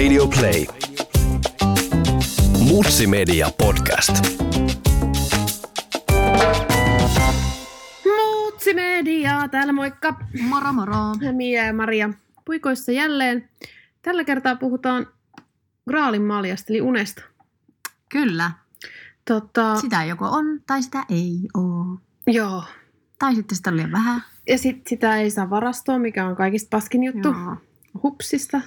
Radio Play. Mutsi Media Podcast. Mutsi Media, täällä moikka. Moro moro. Mia ja Maria puikoissa jälleen. Tällä kertaa puhutaan graalin maljasta, eli unesta. Kyllä. Tota, Sitä joko on tai sitä ei ole. joo. Tai sitten sitä on liian vähän. Ja sit sitä ei saa varastoa, mikä on kaikista paskin juttu. Joo. Hupsista.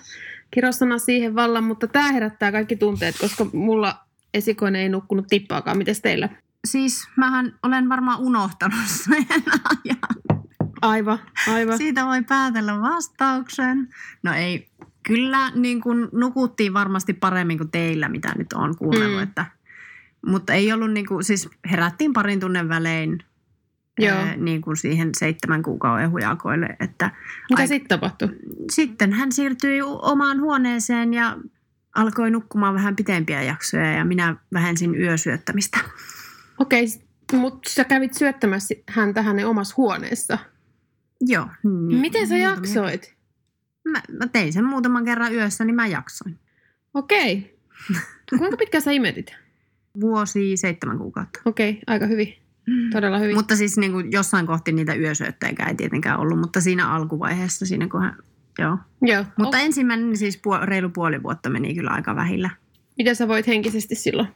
Kirosana siihen vallan, mutta tämä herättää kaikki tunteet, koska mulla esikoinen ei nukkunut tippaakaan. Mites teillä? Siis mähän olen varmaan unohtanut sen ajan. Aivan, aivan. Siitä voi päätellä vastauksen. No ei, kyllä niin kuin nukuttiin varmasti paremmin kuin teillä, mitä nyt on kuunnellut. Mm. Että, mutta ei ollut niin kuin, siis herättiin parin tunnin välein Joo. ää, niin kuin siihen seitsemän kuukauden hujakoille. Että Mitä sitten tapahtui? sitten hän siirtyi omaan huoneeseen ja alkoi nukkumaan vähän pitempiä jaksoja ja minä vähensin yösyöttämistä. Okei, mutta sä kävit syöttämässä häntä hänen omassa huoneessa. Joo. Niin, Miten sä jaksoit? Mä, mä tein sen muutaman kerran yössä, niin mä jaksoin. Okei. Kuinka pitkään sä imetit? Vuosi seitsemän kuukautta. Okei, aika hyvin. Todella hyvin. Mutta siis niin kuin jossain kohti niitä yösyöttäjäkään ei tietenkään ollut, mutta siinä alkuvaiheessa, siinä kun hän, joo. Joo. Mutta o- ensimmäinen siis puol- reilu puoli vuotta meni kyllä aika vähillä. Miten sä voit henkisesti silloin?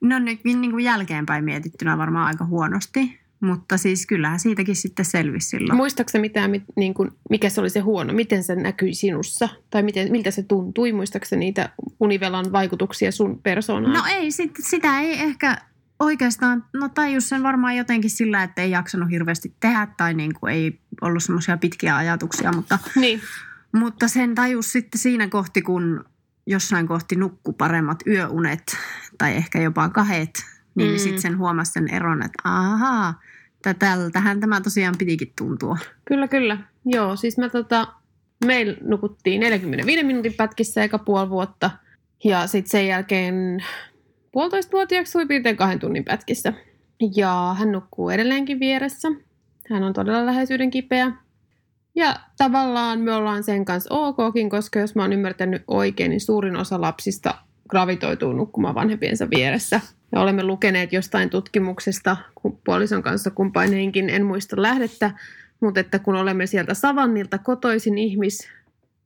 No nyt niin kuin jälkeenpäin mietittynä varmaan aika huonosti, mutta siis kyllähän siitäkin sitten selvisi silloin. Muistaaksä mitään, mit, niin kuin, mikä se oli se huono? Miten se näkyi sinussa? Tai miten, miltä se tuntui? Muistaaksä niitä univelan vaikutuksia sun persoonaan? No ei, sit, sitä ei ehkä oikeastaan, no tajus sen varmaan jotenkin sillä, että ei jaksanut hirveästi tehdä tai niin kuin ei ollut semmoisia pitkiä ajatuksia, mutta, Niin. mutta sen tajus sitten siinä kohti, kun jossain kohti nukku paremmat yöunet tai ehkä jopa kahet, niin Mm. sitten sen huomasi sen eron, että ahaa, tä- tältähän tämä tosiaan pitikin tuntua. Kyllä, kyllä. Joo, siis mä tota, meillä nukuttiin 45 minuutin pätkissä eka puoli vuotta. Ja sitten sen jälkeen puolitoista vuotiaaksi suurin piirtein kahden tunnin pätkissä. Ja hän nukkuu edelleenkin vieressä. Hän on todella läheisyyden kipeä. Ja tavallaan me ollaan sen kanssa okkin, koska jos mä oon ymmärtänyt oikein, niin suurin osa lapsista gravitoituu nukkumaan vanhempiensa vieressä. Ja olemme lukeneet jostain tutkimuksesta kun puolison kanssa kumpainenkin, en muista lähdettä, mutta että kun olemme sieltä savannilta kotoisin ihmis,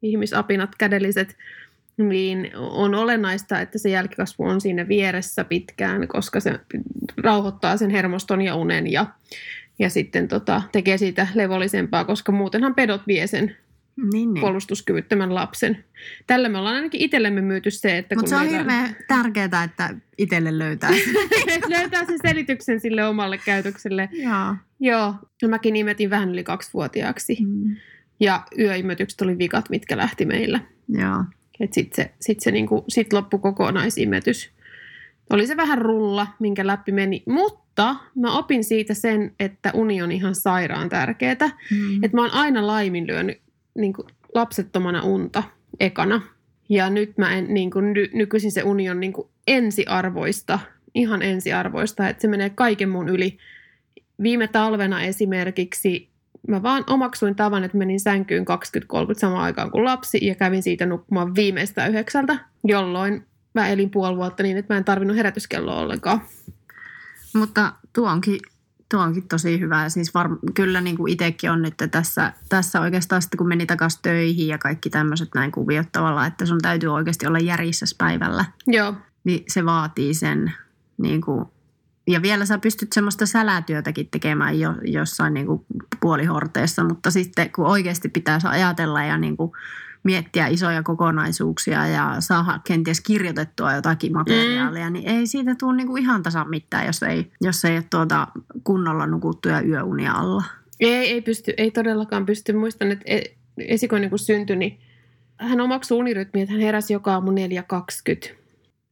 ihmisapinat kädelliset, niin on olennaista, että se jälkikasvu on siinä vieressä pitkään, koska se rauhoittaa sen hermoston ja unen ja, ja sitten tota, tekee siitä levollisempaa, koska muutenhan pedot vie sen Niin, niin. puolustuskyvyttömän lapsen. Tällä me ollaan ainakin itsellemme myyty se, että Mutta se on hirveän tärkeää, että itselle löytää. löytää sen selityksen sille omalle käytökselle. Joo. Joo, ja mäkin imetin vähän yli kaksivuotiaaksi. Mm. Ja yöimetykset oli vikat, mitkä lähti meillä. Joo. Sitten se, sit se niinku, sit loppui kokonaisimetys. Oli se vähän rulla, minkä läpi meni. Mutta mä opin siitä sen, että uni on ihan sairaan tärkeää. Mm. Että mä oon aina laiminlyönyt niin kuin lapsettomana unta ekana. Ja nyt mä en, niin kuin, ny, nykyisin se uni on niin kuin ensiarvoista, ihan ensiarvoista, että se menee kaiken mun yli. Viime talvena esimerkiksi mä vaan omaksuin tavan, että menin sänkyyn 20-30 samaan aikaan kuin lapsi ja kävin siitä nukkumaan viimeistä yhdeksältä, jolloin mä elin puoli vuotta niin, että mä en tarvinnut herätyskelloa ollenkaan. Mutta tuo onkin, tuo onkin tosi hyvä. Ja Siis var, kyllä niin kuin itsekin on nyt tässä, tässä oikeastaan sitten, kun meni takaisin töihin ja kaikki tämmöiset näin kuviot tavallaan, että sun täytyy oikeasti olla järjissä päivällä, Joo, niin se vaatii sen niin kuin, ja vielä sä pystyt semmoista sälätyötäkin tekemään jo, jossain niin kuin puolihorteessa, mutta sitten kun oikeasti pitäisi ajatella ja niin kuin miettiä isoja kokonaisuuksia ja saada kenties kirjoitettua jotakin materiaalia, mm. niin ei siitä tule niin kuin ihan tasan mitään, jos ei, jos ei ole tuota kunnolla nukuttuja yöunia alla. Ei, ei pysty, ei todellakaan pysty. Muistan, että e- esikoinen kun syntyi, niin hän omaksui unirytmiä, että hän heräsi joka aamu 4.20.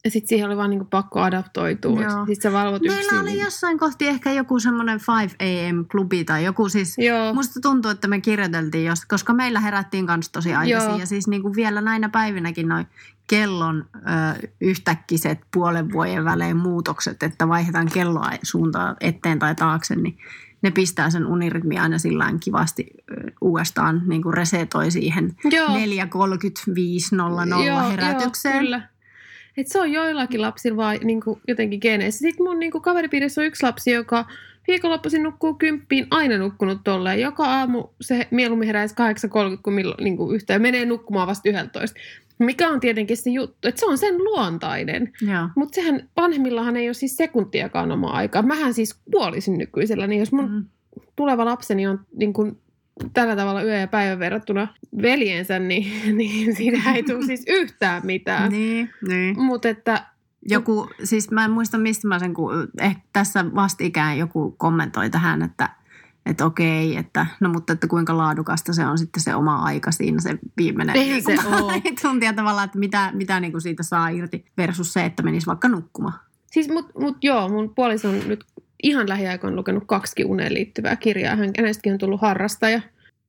Ja sitten siihen oli vaan niinku pakko adaptoitua. Sitten sä valvot Meillä yksin. oli jossain kohti ehkä joku semmoinen 5 am-klubi tai joku siis Joo, Musta tuntuu, että me kirjoiteltiin, jos, koska meillä herättiin kanssa tosi aikaisin. Joo. Ja siis niin kuin vielä näinä päivinäkin noin kellon ö, yhtäkkiset puolen vuoden välein muutokset, että vaihdetaan kelloa suuntaan eteen tai taakse, niin ne pistää sen unirytmi aina sillä kivasti uudestaan niin kuin resetoi siihen 4.35.00 herätykseen. Joo, kyllä. Et se on joillakin lapsilla vaan niin kuin jotenkin geneissä. Sitten mun niin kuin kaveripiirissä on yksi lapsi, joka viikonloppuisin nukkuu kymppiin, aina nukkunut tolleen. Joka aamu se mieluummin heräisi 8.30, kun millo, niin kuin yhtään menee nukkumaan vasta 11. Mikä on tietenkin se juttu, että se on sen luontainen. Mutta sehän vanhemmillahan ei ole siis sekuntiakaan omaa aikaa. Mähän siis kuolisin nykyisellä, niin jos mun mm. tuleva lapseni on niin kuin tällä tavalla yö ja päivän verrattuna veljensä, niin, niin siinä ei tule siis yhtään mitään. niin, niin. Mutta että joku, siis mä en muista mistä mä sen, kun ehkä tässä vastikään joku kommentoi tähän, että että okei, että no mutta että kuinka laadukasta se on sitten se oma aika siinä se viimeinen Ei se tuntia tavallaan, että mitä, mitä niin kuin siitä saa irti versus se, että menisi vaikka nukkumaan. Siis mut, mut joo, mun puoliso on nyt ihan lähiaikoina lukenut kaksi uneen liittyvää kirjaa. Hän hänestäkin on tullut harrastaja.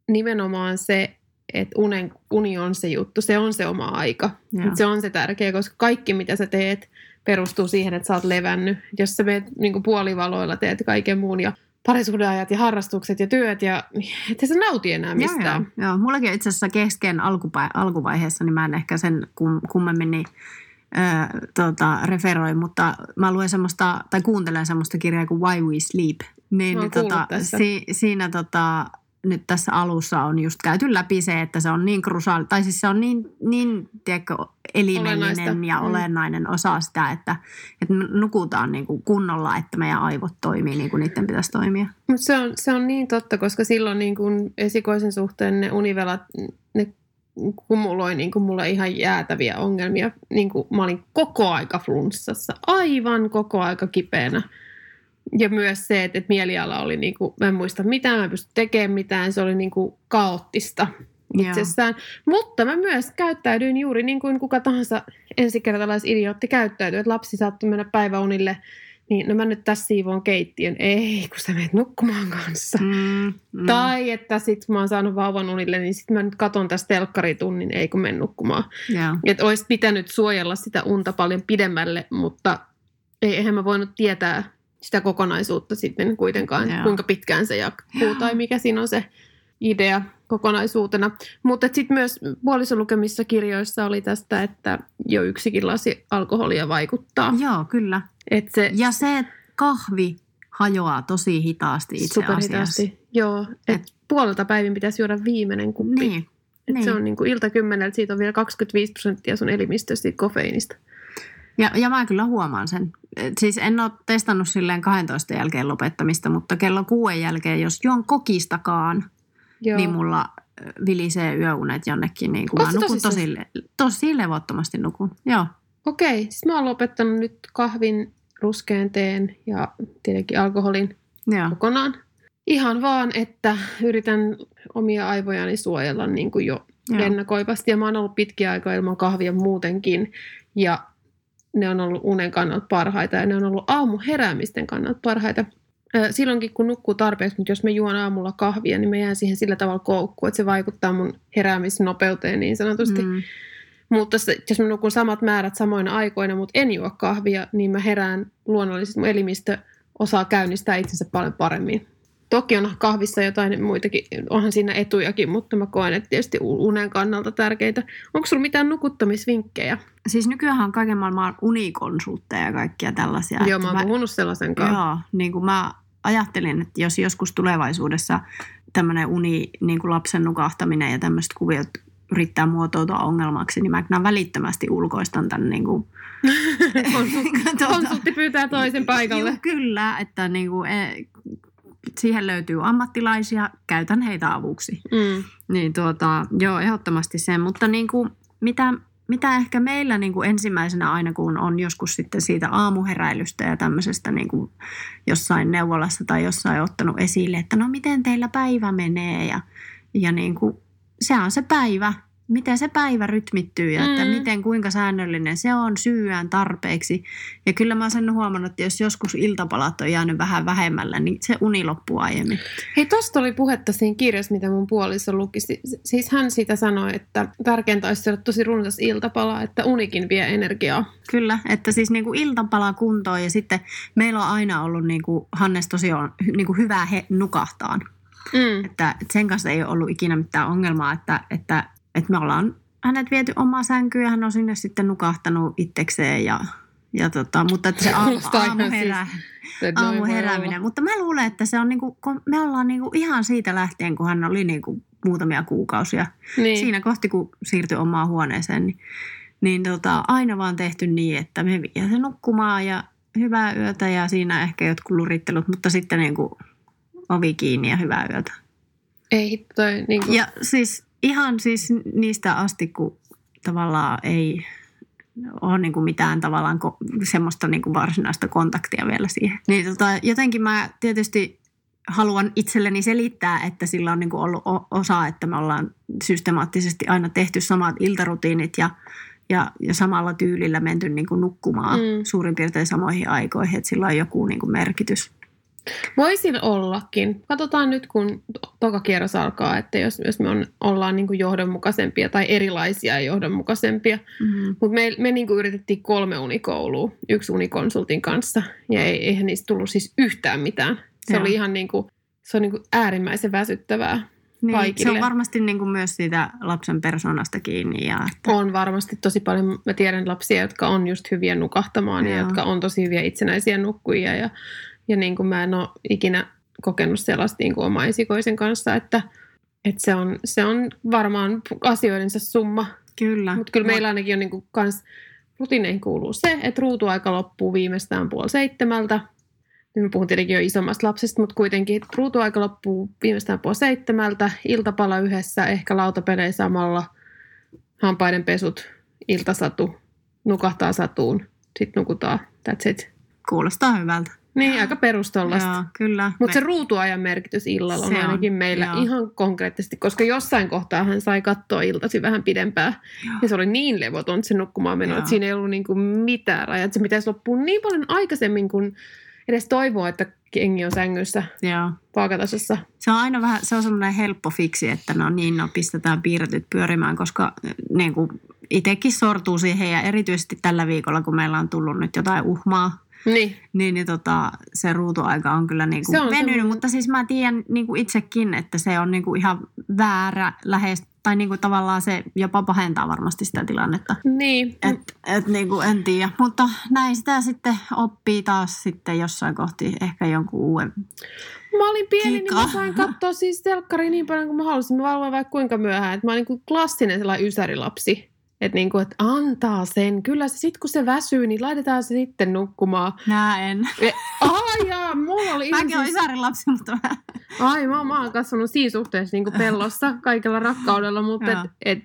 Nimenomaan se, että unen, uni on se juttu, se on se oma aika. Se on se tärkeä, koska kaikki mitä sä teet perustuu siihen, että sä oot levännyt. Jos sä meet niin puolivaloilla, teet kaiken muun ja parisuhdeajat ja harrastukset ja työt ja ettei se nauti enää mistään. Joo, joo. joo. Mullakin itse asiassa kesken alkupa- alkuvaiheessa, niin mä en ehkä sen kum- kummemmin niin, tota, referoi, mutta mä luen semmoista, tai kuuntelen semmoista kirjaa kuin Why We Sleep. Niin, niin tota, si- siinä tota, nyt tässä alussa on just käyty läpi se, että se on niin krusaali, tai siis se on niin, niin tiedätkö, elimellinen ja mm. olennainen osa sitä, että, että nukutaan niin kuin kunnolla, että meidän aivot toimii niin kuin niiden pitäisi toimia. Mut se, on, se on niin totta, koska silloin niin kuin esikoisen suhteen ne univelat, kumuloi niin kuin mulle ihan jäätäviä ongelmia. Niin kuin mä olin koko aika flunssassa, aivan koko aika kipeänä ja myös se, että, että mieliala oli, niin kuin, mä en muista mitään, mä en pysty tekemään mitään, se oli niin kuin kaoottista itsessään. Joo. Mutta mä myös käyttäydyin juuri niin kuin kuka tahansa ensikertalaisidiotti käyttäytyy, että lapsi saattoi mennä päiväunille, niin no mä nyt tässä siivoon keittiön. Ei, kun sä menet nukkumaan kanssa. Mm, mm. Tai että sit mä oon saanut vauvan unille, niin sit mä nyt katon tästä telkkaritunnin, ei kun menen nukkumaan. Yeah. Että olisi pitänyt suojella sitä unta paljon pidemmälle, mutta ei, eihän mä voinut tietää sitä kokonaisuutta sitten kuitenkaan, Joo. kuinka pitkään se jatkuu tai mikä siinä on se idea kokonaisuutena. Mutta sitten myös puolison lukemissa kirjoissa oli tästä, että jo yksikin lasi alkoholia vaikuttaa. Joo, kyllä. Et se, ja se kahvi hajoaa tosi hitaasti itse superhitaasti. asiassa. Joo, että et, puolelta päivin pitäisi juoda viimeinen kuppi. Niin. Et niin. Se on niin kuin ilta kymmeneltä, siitä on vielä 25 prosenttia sun elimistöstä kofeiinista. Ja, ja mä kyllä huomaan sen. Siis en ole testannut silleen 12 jälkeen lopettamista, mutta kello kuuden jälkeen, jos juon kokistakaan, Joo. niin mulla vilisee yöunet jonnekin. Niin kuin mä nukun tosi, tosi levottomasti nukun. Joo. Okei, siis mä oon lopettanut nyt kahvin, ruskean teen ja tietenkin alkoholin Joo. kokonaan. Ihan vaan, että yritän omia aivojani suojella niin kuin jo Joo. ennakoivasti. Ja mä oon ollut pitkiä aikaa ilman kahvia muutenkin. Ja ne on ollut unen kannalta parhaita ja ne on ollut aamuheräämisten kannalta parhaita. Silloinkin kun nukkuu tarpeeksi, mutta jos mä juon aamulla kahvia, niin mä jään siihen sillä tavalla koukkuun, että se vaikuttaa mun heräämisnopeuteen niin sanotusti. Mm. Mutta jos mä nukun samat määrät samoina aikoina, mutta en juo kahvia, niin mä herään luonnollisesti. Mun elimistö osaa käynnistää itsensä paljon paremmin. Toki on kahvissa jotain muitakin, onhan siinä etujakin, mutta mä koen, että tietysti unen kannalta tärkeitä. Onko sulla mitään nukuttamisvinkkejä? Siis nykyään on kaiken maailman unikonsultteja ja kaikkia tällaisia. Joo, mä oon puhunut sellaisen kanssa. Joo, niin kuin mä ajattelin, että jos joskus tulevaisuudessa tämmöinen uni, niin kuin lapsen nukahtaminen ja tämmöiset kuviot yrittää muotoutua ongelmaksi, niin mä kyllä välittömästi ulkoistan tämän niin kuin, tuota, Konsultti pyytää toisen paikalle. Joo, kyllä, että niin kuin, e, siihen löytyy ammattilaisia, käytän heitä avuksi. Mm. Niin tuota, joo, ehdottomasti sen. Mutta niin kuin, mitä, mitä ehkä meillä niin kuin ensimmäisenä aina, kun on joskus sitten siitä aamuheräilystä ja tämmöisestä niin kuin jossain neuvolassa tai jossain ottanut esille, että no miten teillä päivä menee ja, ja niin kuin, se on se päivä miten se päivä rytmittyy ja että Mm. miten kuinka säännöllinen se on syyään tarpeeksi. Ja kyllä mä sen huomannut, että jos joskus iltapalat on jäänyt vähän vähemmällä, niin se uni loppuu aiemmin. Hei, tosta oli puhetta siinä kirjassa, mitä mun puoliso luki. Si- Siis hän siitä sanoi, että tärkeintä olisi syödä tosi runsas iltapala, että unikin vie energiaa. Kyllä, että siis niin kuin iltapala kuntoon ja sitten meillä on aina ollut niin kuin Hannes tosiaan niin kuin hyvä he nukahtaan. Mm. Että sen kanssa ei ole ollut ikinä mitään ongelmaa, että, että, että me ollaan hänet viety omaa sänkyyn ja hän on sinne sitten nukahtanut itsekseen ja, ja tota, mutta että se aamu, Kuulostaa aamu, herää, Et aamu herääminen. Mutta mä luulen, että se on niinku, kun me ollaan niinku ihan siitä lähtien, kun hän oli niinku muutamia kuukausia. Niin. Siinä kohti, kun siirtyi omaan huoneeseen, niin, niin tota, aina vaan tehty niin, että me viedään se nukkumaan ja hyvää yötä ja siinä ehkä jotkut lurittelut, mutta sitten niinku ovi kiinni ja hyvää yötä. Ei toi, niin kuin, Ja siis ihan siis niistä asti, kun tavallaan ei ole niin kuin mitään tavallaan ko- semmoista niin kuin varsinaista kontaktia vielä siihen. Niin tota, jotenkin mä tietysti haluan itselleni selittää, että sillä on niin kuin ollut osa, että me ollaan systemaattisesti aina tehty samat iltarutiinit ja, ja, ja samalla tyylillä menty niin kuin nukkumaan mm. suurin piirtein samoihin aikoihin, että sillä on joku niin kuin merkitys. Voisin ollakin. Katsotaan nyt, kun to- toka kierros alkaa, että jos, jos me on, ollaan niin kuin johdonmukaisempia tai erilaisia ja johdonmukaisempia. Mm. Mutta me, me niin kuin yritettiin kolme unikoulua, yksi unikonsultin kanssa, ja ei, eihän niistä tullut siis yhtään mitään. Se Joo. oli ihan niin kuin, se on niin kuin äärimmäisen väsyttävää. Niin, se on varmasti niin kuin myös siitä lapsen persoonasta kiinni. Ja että, On varmasti tosi paljon, mä tiedän lapsia, jotka on just hyviä nukahtamaan ja Joo. jotka on tosi hyviä itsenäisiä nukkujia. Ja, ja niin kuin mä en ole ikinä kokenut sellaista niin kuin oma esikoisen kanssa, että, että se, on, se on varmaan asioidensa summa. Kyllä. Mutta kyllä meillä ainakin on niin kuin kans, rutiineihin kuuluu se, että ruutuaika loppuu viimeistään puoli seitsemältä. Nyt mä puhun tietenkin jo isommasta lapsesta, mutta kuitenkin ruutuaika loppuu viimeistään puoli seitsemältä. Iltapala yhdessä, ehkä lautapelejä samalla. Hampaiden pesut, iltasatu, nukahtaa satuun, sitten nukutaan. That's it. Kuulostaa hyvältä. Niin, aika perustollasta. Joo, kyllä. Mutta se Me- ruutuajan merkitys illalla on Se on, ainakin meillä joo. ihan konkreettisesti, koska jossain kohtaa hän sai katsoa iltasi vähän pidempään. Joo. Ja se oli niin levoton se nukkumaan meno, että siinä ei ollut niinku mitään rajaa. Se pitäisi loppua niin paljon aikaisemmin kuin edes toivoa, että kengi on sängyssä Joo. vaakatasossa. Se on aina vähän, se on semmoinen helppo fiksi, että no niin, no pistetään piirretyt pyörimään, koska niin kuin itsekin sortuu siihen ja erityisesti tällä viikolla, kun meillä on tullut nyt jotain uhmaa, Niin, niin, niin tota, se ruutuaika on kyllä niin Se on venynyt, semmoinen- mutta siis mä tiedän niin kuin itsekin, että se on niin kuin ihan väärä lähes, tai niin kuin tavallaan se jopa pahentaa varmasti sitä tilannetta. niin. Et, et niin kuin en tiedä, mutta näin sitä sitten oppii taas sitten jossain kohti ehkä jonkun uuden. Mä olin pieni, Kika. niin mä sain katsoa siis telkkaria niin paljon kuin mä halusin. Mä valvoin vaikka kuinka myöhään. Että mä olin niin kuin klassinen sellainen ysärilapsi. Että niin kuin, että antaa sen. Kyllä se sit kun se väsyy, niin laitetaan se sitten nukkumaan. Näen. E, Ai jaa, mulla oli Mäkin olen Isarin lapsi, mutta mä... ai, mä, mä oon kasvanut siinä suhteessa niin kuin pellossa kaikella rakkaudella, mutta et, Joo. et,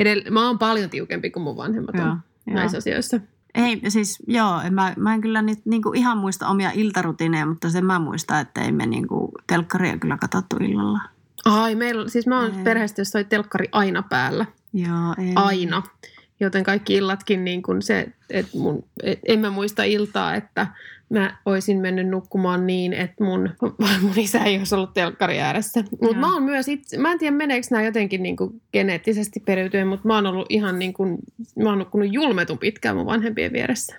edell- mä oon paljon tiukempi kuin mun vanhemmat on Joo, näissä asioissa. Ei, siis joo, en mä, mä en kyllä nyt niinku ihan muista omia iltarutiineja, mutta sen mä muistan, että ei me niinku telkkaria kyllä katsottu illalla. Ai, meillä, siis mä oon Ei. perheestä, jossa oli telkkari aina päällä. Joo, ei. aina. Joten kaikki illatkin niin kuin se, että mun, et, en mä muista iltaa, että mä olisin mennyt nukkumaan niin, että mun, mun isä ei olisi ollut telkkari ääressä. Mutta mä oon myös itse, mä en tiedä meneekö nämä jotenkin niin kuin geneettisesti periytyen, mutta mä oon ollut ihan niin kuin, mä oon nukkunut julmetun pitkään mun vanhempien vieressä.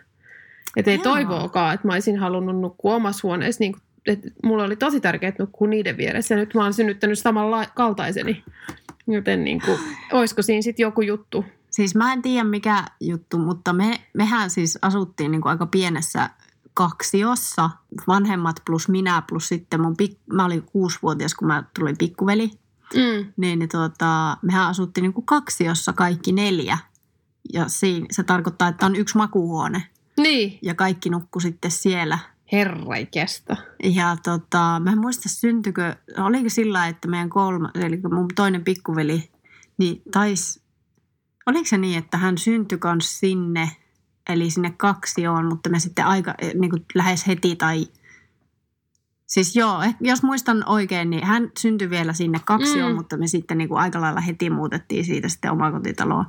Että ei toivoakaan, että mä olisin halunnut nukkua omassa huoneessa, niin kuin, että mulla oli tosi tärkeää nukkua niiden vieressä. Ja nyt mä oon synnyttänyt samalla kaltaiseni. Joten niin kuin, olisiko siinä sitten joku juttu? Siis mä en tiedä mikä juttu, mutta me, mehän siis asuttiin niinku aika pienessä kaksiossa. Vanhemmat plus minä plus sitten mun, pik, mä olin kuusivuotias, kun mä tulin pikkuveli. Mm. Niin, niin tuota, mehän asuttiin niinku kaksiossa kaikki neljä. Ja siinä, se tarkoittaa, että on yksi makuuhuone. Niin. Ja kaikki nukku sitten siellä. Herra kestä. Ja tota, mä en muista syntykö, oliko sillä että meidän kolma, eli mun toinen pikkuveli, niin tais, oliko se niin, että hän syntyi kans sinne, eli sinne kaksioon, mutta me sitten aika, niin kuin lähes heti tai Siis joo, eh, jos muistan oikein, niin hän syntyi vielä sinne kaksioon, Mm. mutta me sitten niin kuin aika lailla heti muutettiin siitä sitten omakotitaloon.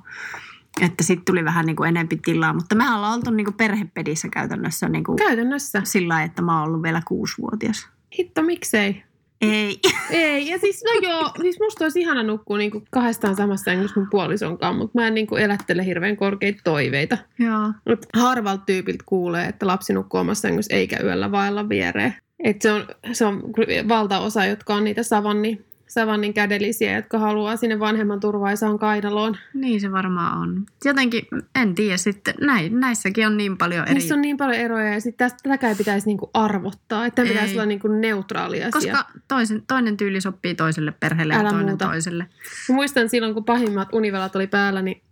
Että sitten tuli vähän niin kuin enempi tilaa, mutta mehän ollaan oltu niin kuin perhepedissä käytännössä niin kuin Käytännössä. sillä lailla, että mä oon ollut vielä kuusivuotias. Hitto, miksei? Ei. Ei, ja siis no joo, siis musta olisi ihana nukkua niinku kahdestaan samassa sängyssä mun puolisonkaan, mutta mä en niinku elättele hirveän korkeita toiveita. Joo. Mut harvalta tyypiltä kuulee, että lapsi nukkuu omassa sängyssä eikä yöllä vailla viereen. Et se, on, se on valtaosa, jotka on niitä savanni, savannin kädellisiä, jotka haluaa sinne vanhemman turvaisaan kainaloon. Niin se varmaan on. Jotenkin, en tiedä sitten, näin, näissäkin on niin paljon eri... Niissä on niin paljon eroja ja sitten tätäkään ei pitäisi niinku arvottaa, että tämä Ei. pitäisi olla niinku neutraali asia. Koska toisen, toinen tyyli sopii toiselle perheelle Älä ja toinen muuta. toiselle. Mä muistan silloin, kun pahimmat univelat oli päällä, niin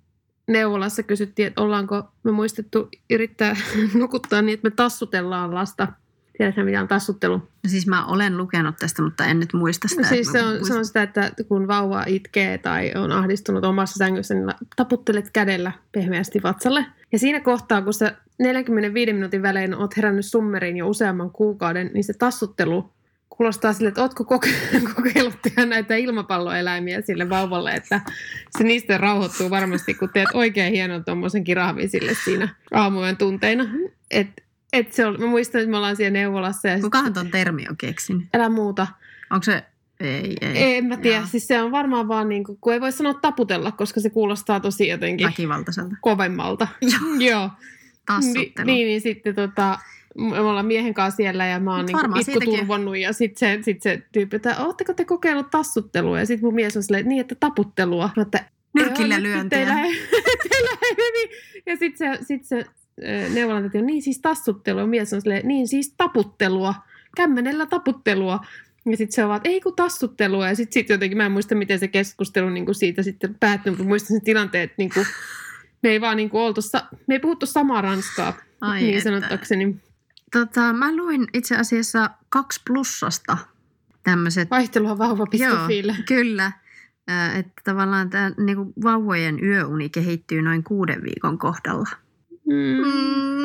neuvolassa kysyttiin, että ollaanko me muistettu yrittää nukuttaa niin, että me tassutellaan lasta. Tiedätkö, mitä on tassuttelu? No Siis mä olen lukenut tästä, mutta en nyt muista sitä. Siis että se on, se on sitä, että kun vauva itkee tai on ahdistunut omassa sängyssä, niin taputtelet kädellä pehmeästi vatsalle. Ja siinä kohtaa, kun sä 45 minuutin välein oot herännyt summeriin jo useamman kuukauden, niin se tassuttelu kuulostaa sille, että ootko koke- kokeillut tehdä näitä ilmapalloeläimiä sille vauvalle, että se niistä rauhoittuu varmasti, kun teet oikein hienon tuommoisen kirahvin sille siinä aamujen tunteina. Et, et se on, mä muistan, että me ollaan siellä neuvolassa ja sit, Kukahan ton termi on keksinyt? älä muuta. Onko se... Ei, ei. En mä tiedä, Joo. siis se on varmaan vaan niin kuin, kun ei voi sanoa taputella, koska se kuulostaa tosi jotenkin Väkivaltaiselta. kovemmalta. Joo. Joo. Tassuttelu. Niin, niin sitten tota, me ollaan miehen kanssa siellä ja mä oon niin varmaan itku siitäkin- turvonnut ja sitten se, sit se tyyppi, että ootteko te kokeillut tassuttelua? Ja sitten mun mies on silleen, niin, että taputtelua. Mä, että, Nyrkillä "Joo, nyt lyöntiä." Teillä ei, teillä ei hyvin. Ja sitten se, sit se neuvonantaja on niin siis tassuttelua. Mies on silleen, niin siis taputtelua. Kämmenellä taputtelua. Ja sitten se on vaan, ei kun tassuttelua. Ja sitten sit jotenkin, mä en muista miten se keskustelu niin kuin siitä sitten päättyi, mutta muistan sen tilanteen, että niin kuin, me ei vaan niin kuin oltu, me ei puhuttu samaa ranskaa, Ai niin että. sanottakseni. Tota, mä luin itse asiassa kaksi plussasta tämmöiset. Vaihtelua vauva.fille. kyllä. Ö, Että tavallaan tämä niinku, vauvojen yöuni kehittyy noin kuuden viikon kohdalla. Mm, Mm.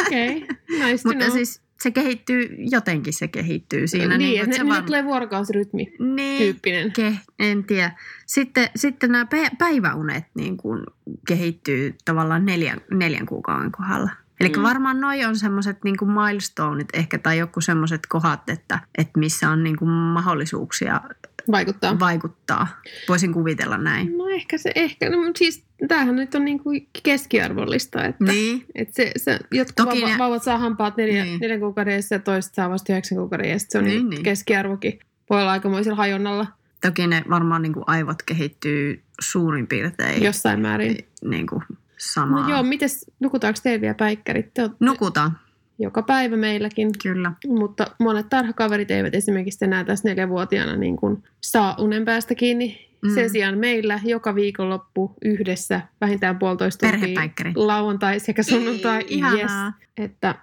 Okei, okay. nice Mutta know. siis se kehittyy, jotenkin se kehittyy siinä. niin, että että se ne, vaan- tulee vuorokausrytmi niin, tyyppinen. ke, en tiedä. Sitten, sitten nämä päiväunet niin kuin kehittyy tavallaan neljän, neljän kuukauden kohdalla. Eli mm. varmaan noi on semmoiset niin milestoneit ehkä tai joku semmoiset kohdat, että, että missä on niin kuin mahdollisuuksia Vaikuttaa. vaikuttaa. Voisin kuvitella näin. No ehkä se, ehkä, no, mutta siis tämähän nyt on niinku keskiarvollista, että Niin, et se, se, jotkut Toki vauva, ne- vauvat saa hampaat neljä, Niin. neljän kuukauden ja toiset saa vasta yhdeksän kuukauden ja se on Niin, niin, niin. keskiarvokin. Voi olla aikamoisella hajonnalla toki ne varmaan niin kuin aivot kehittyy suurin piirtein jossain määrin. niin kuin samaa. No joo, mites, nukutaanko teillä vielä päikkärit? Te olette Nukutaan, joka päivä meilläkin. kyllä. Mutta monet tarhakaverit eivät esimerkiksi enää tässä neljävuotiaana niin kuin saa unen päästä kiinni. Mm. Sen sijaan meillä joka viikonloppu yhdessä vähintään puolitoista tuntia lauantai sekä sunnuntai. Ihanaa. Yes. Että,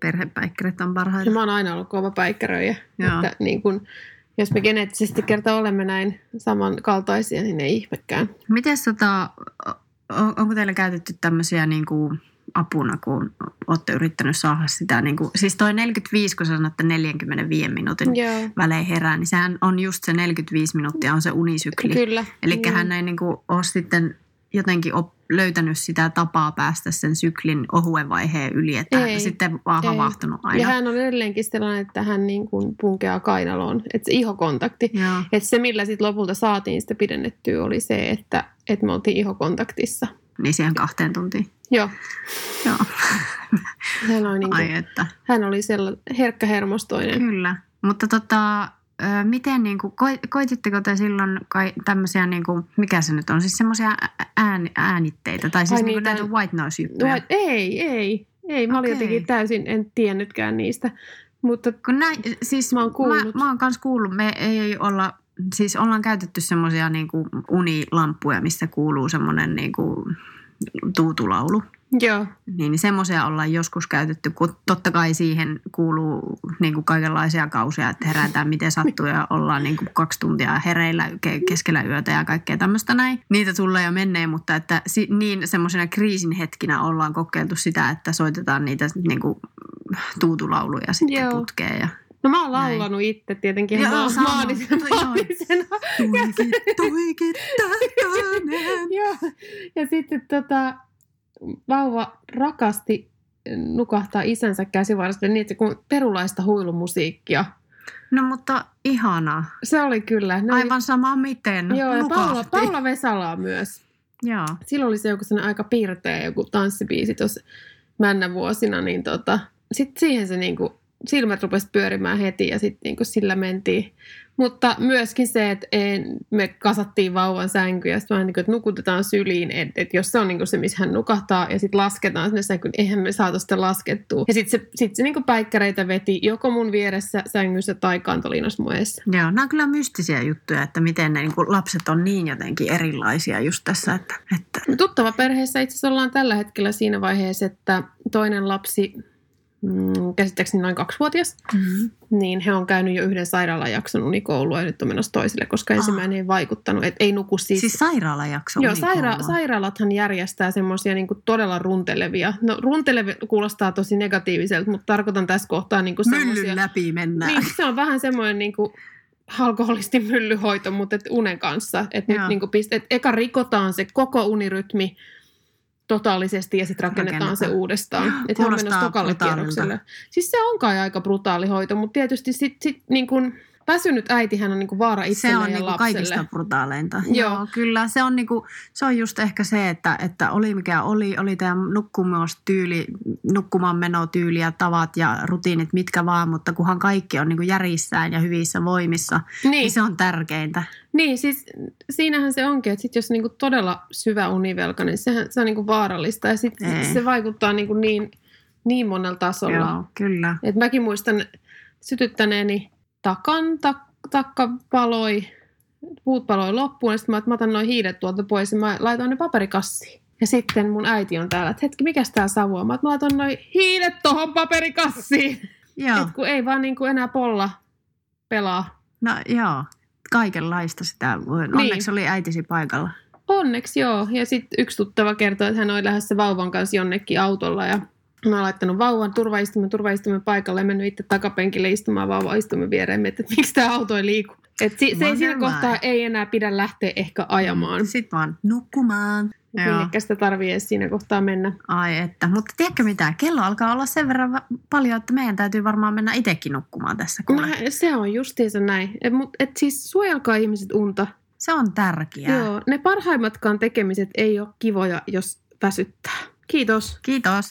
Perhepäikkärit on ja parhaita. mä oon aina ollut kova päikkäröijä. Että niin kun, jos me geneettisesti kerta olemme näin samankaltaisia, niin ei ihmekään. Mites tota, on- onko teillä käytetty tämmöisiä niin kuin apuna, kun olette yrittänyt saada sitä, niin kuin, siis toi 45, kun että 45 minuutin Joo, välein herää, niin sehän on just se 45 minuuttia on se unisykli. kyllä. Eli Joo. hän ei niin kuin ole sitten jotenkin op, löytänyt sitä tapaa päästä sen syklin ohuen vaiheen yli, että hän Ei, on sitten vaan ei. havahtunut Ja aina. hän on edelleenkin sellainen, että hän niin kuin punkeaa kainaloon. Että se ihokontakti. Joo. Että se, millä sitten lopulta saatiin sitä pidennettyä, oli se, että, että me oltiin ihokontaktissa. Niin siihen kahteen tuntiin. Joo, Joo. hän oli, niin Ai kuin, että. hän oli sella, herkkähermostoinen. Kyllä. Mutta tota, miten niin kuin, koititteko te silloin kai tämmöisiä, niin kuin, mikä se nyt on, siis semmoisia ään, äänitteitä tai siis Ai niin niitä- näitä white noise juttuja? Ei, ei, ei. Mä olin jotenkin täysin, en tiennytkään niistä. Mutta Kun näin, siis Mä oon kuullut. Mä, mä oon kans kuullut, me ei olla, siis ollaan käytetty semmoisia niin kuin unilamppuja, missä kuuluu semmoinen niin kuin tuutulaulu. joo, Niin semmoisia ollaan joskus käytetty, kun totta kai siihen kuuluu niin kuin kaikenlaisia kausia, että herätään miten sattuu ja ollaan niin kuin kaksi tuntia hereillä ke- keskellä yötä ja kaikkea tämmöistä näin. Niitä tulee ja menee, mutta että niin semmoisena kriisin hetkinä ollaan kokeiltu sitä, että soitetaan niitä niin kuin tuutulauluja sitten Joo. putkeen ja No mä oon Näin. laulanut itse tietenkin Joo, ihan on. maanisena. Tuikit, tuikit, tähtäinen. Joo. Ja sitten tota, vauva rakasti nukahtaa isänsä käsivarresta niin, että kun perulaista huilumusiikkia. No mutta ihana. Se oli kyllä. Oli- Aivan sama miten. Joo, ja Paula. Paula Vesalaa myös. Joo. Silloin oli se joku sellainen aika piirteä joku tanssibiisi tuossa männä vuosina, niin tota, sitten siihen se niinku, silmät rupesi pyörimään heti ja sitten niinku sillä mentiin. Mutta myöskin se, että en, me kasattiin vauvan sänky ja sitten vähän niin kuin, että nukutetaan syliin, että, että jos se on niin kuin se, missä hän nukahtaa ja sitten lasketaan sinne sänkyyn, eihän me saatu sitä laskettua. Ja sitten se, sit se niin kuin päikkäreitä veti joko mun vieressä sängyssä tai kantoliinassa mun edessä. Joo, nämä on kyllä mystisiä juttuja, että miten ne niin kuin lapset on niin jotenkin erilaisia just tässä, että, että Tuttava perheessä itse asiassa ollaan tällä hetkellä siinä vaiheessa, että toinen lapsi, mm, käsittääkseni noin kaksivuotias, mm-hmm. niin he on käynyt jo yhden sairaalajakson unikoulua ja nyt on menossa toiselle, koska Ah. ensimmäinen ei vaikuttanut, että ei nuku siis... siis sairaalajakso Joo, saira- sairaalathan järjestää semmoisia niin todella runtelevia. No runtelevia kuulostaa tosi negatiiviselta, mutta tarkoitan tässä kohtaa niin Myllyn semmoisia... läpi mennään. Niin, se on vähän semmoinen niin kuin alkoholistin myllyhoito, mutta et unen kanssa. Että nyt Joo. niin kuin pist- et eka rikotaan se koko unirytmi totaalisesti ja sitten rakennetaan, Rakennetaan. se uudestaan. Että Kuulostaa menossa tokalle kierrokselle. Siis se on kai aika brutaali hoito, mutta tietysti sit, sit niin kuin, väsynyt äitihän on niin kuin vaara se itselleen on ja niinku lapselle. kaikista brutaaleinta. Joo. Joo. kyllä. Se on, niinku, se on just ehkä se, että, että oli mikä oli, oli tämä nukkumistyyli, nukkumaan menotyyli ja tavat ja rutiinit, mitkä vaan, mutta kunhan kaikki on niinku järjissään ja hyvissä voimissa, niin, Niin, se on tärkeintä. niin, siis siinähän se onkin, että sit jos niinku todella syvä univelka, niin sehän, se on niinku vaarallista ja sit Ei. se vaikuttaa niinku niin, niin monella tasolla. Joo, kyllä. Et mäkin muistan sytyttäneeni takan, tak- takka paloi, puut paloi loppuun, ja sitten mä, että mä otan noin hiilet tuolta pois, ja mä laitoin ne paperikassiin. Ja sitten mun äiti on täällä, että hetki, mikäs tää savu on? Mä, mä laitan noin hiilet tohon paperikassiin. Joo, Et kun ei vaan niin kuin enää polla pelaa. no joo. Kaikenlaista sitä. voi- Niin. Onneksi oli äitisi paikalla. Onneksi joo. Ja sitten yksi tuttava kertoi, että hän oli lähdössä vauvan kanssa jonnekin autolla ja mä oon laittanut vauvan turvaistumen, turvaistumen paikalle ja mennyt itse takapenkille istumaan vauvan istumen viereen, mietin, että miksi tämä auto ei liiku. Et si- se ei siinä kohtaa ei enää pidä lähteä ehkä ajamaan. Sitten vaan nukkumaan. Minnekä sitä tarvii edes siinä kohtaa mennä. Ai että, mutta tiedätkö mitä, kello alkaa olla sen verran va- paljon, että meidän täytyy varmaan mennä itsekin nukkumaan tässä. Kuule. No, se on justiinsa näin. Et, mut, et siis suojelkaa ihmiset unta. Se on tärkeää. Joo, ne parhaimmatkaan tekemiset ei ole kivoja, jos väsyttää. Kiitos. Kiitos.